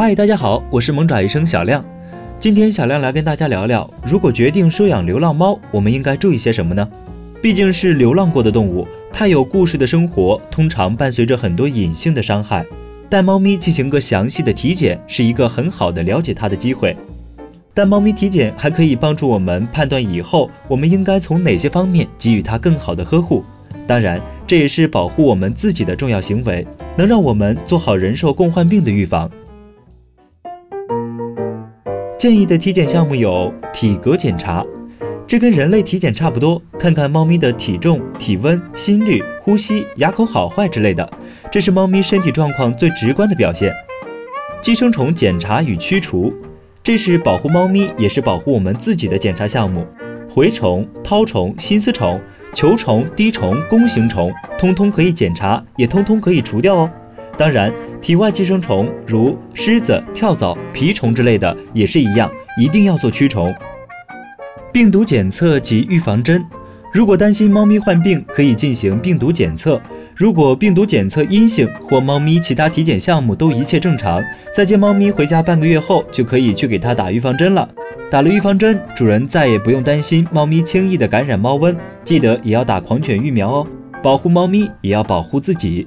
嗨，大家好，我是萌爪医生小亮。今天小亮来跟大家聊聊，如果决定收养流浪猫，我们应该注意些什么呢？毕竟是流浪过的动物，它有故事的生活通常伴随着很多隐性的伤害。带猫咪进行个详细的体检，是一个很好的了解它的机会。但猫咪体检还可以帮助我们判断以后我们应该从哪些方面给予它更好的呵护。当然，这也是保护我们自己的重要行为，能让我们做好人兽共患病的预防。建议的体检项目有体格检查，这跟人类体检差不多，看看猫咪的体重、体温、心率、呼吸、牙口好坏之类的，这是猫咪身体状况最直观的表现。寄生虫检查与驱除，这是保护猫咪，也是保护我们自己的检查项目。蛔虫、绦虫、心丝虫、球虫、滴虫、弓形虫，通通可以检查，也通通可以除掉哦。当然，体外寄生虫如虱子、跳蚤、蜱虫之类的也是一样，一定要做驱虫。病毒检测及预防针，如果担心猫咪患病，可以进行病毒检测。如果病毒检测阴性，或猫咪其他体检项目都一切正常，在接猫咪回家半个月后，就可以去给它打预防针了。打了预防针，主人再也不用担心猫咪轻易的感染猫瘟。记得也要打狂犬疫苗哦，保护猫咪也要保护自己。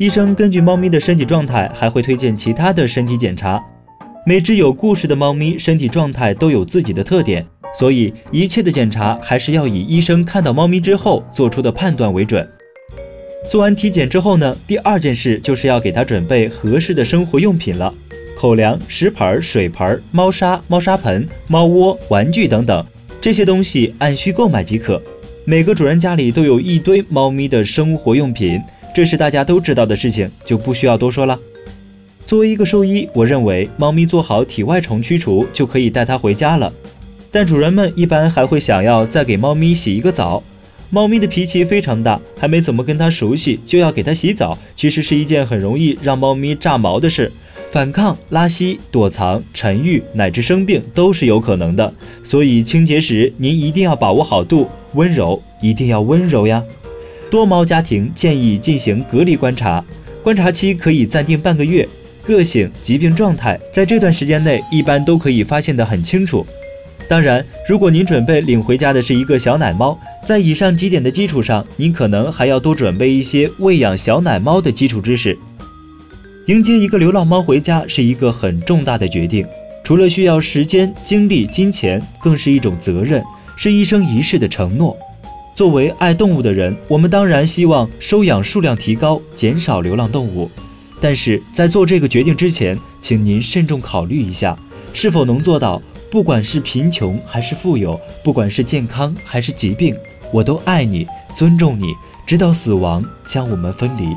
医生根据猫咪的身体状态，还会推荐其他的身体检查。每只有故事的猫咪身体状态都有自己的特点，所以一切的检查还是要以医生看到猫咪之后做出的判断为准。做完体检之后呢，第二件事就是要给它准备合适的生活用品了：口粮、食盆、水盆、猫砂、猫砂盆、猫窝、玩具等等，这些东西按需购买即可。每个主人家里都有一堆猫咪的生活用品。这是大家都知道的事情，就不需要多说了。作为一个兽医，我认为猫咪做好体外虫驱除就可以带它回家了。但主人们一般还会想要再给猫咪洗一个澡。猫咪的脾气非常大，还没怎么跟它熟悉就要给它洗澡，其实是一件很容易让猫咪炸毛的事。反抗、拉稀、躲藏、沉郁乃至生病都是有可能的。所以清洁时您一定要把握好度，温柔一定要温柔呀。多猫家庭建议进行隔离观察，观察期可以暂定半个月。个性、疾病状态在这段时间内一般都可以发现得很清楚。当然，如果您准备领回家的是一个小奶猫，在以上几点的基础上，您可能还要多准备一些喂养小奶猫的基础知识。迎接一个流浪猫回家是一个很重大的决定，除了需要时间、精力、金钱，更是一种责任，是一生一世的承诺。作为爱动物的人，我们当然希望收养数量提高，减少流浪动物。但是在做这个决定之前，请您慎重考虑一下，是否能做到，不管是贫穷还是富有，不管是健康还是疾病，我都爱你，尊重你，直到死亡将我们分离。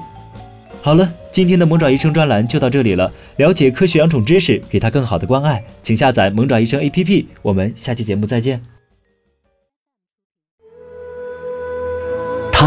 好了，今天的萌爪医生专栏就到这里了。了解科学养宠知识，给它更好的关爱，请下载萌爪医生 APP。我们下期节目再见。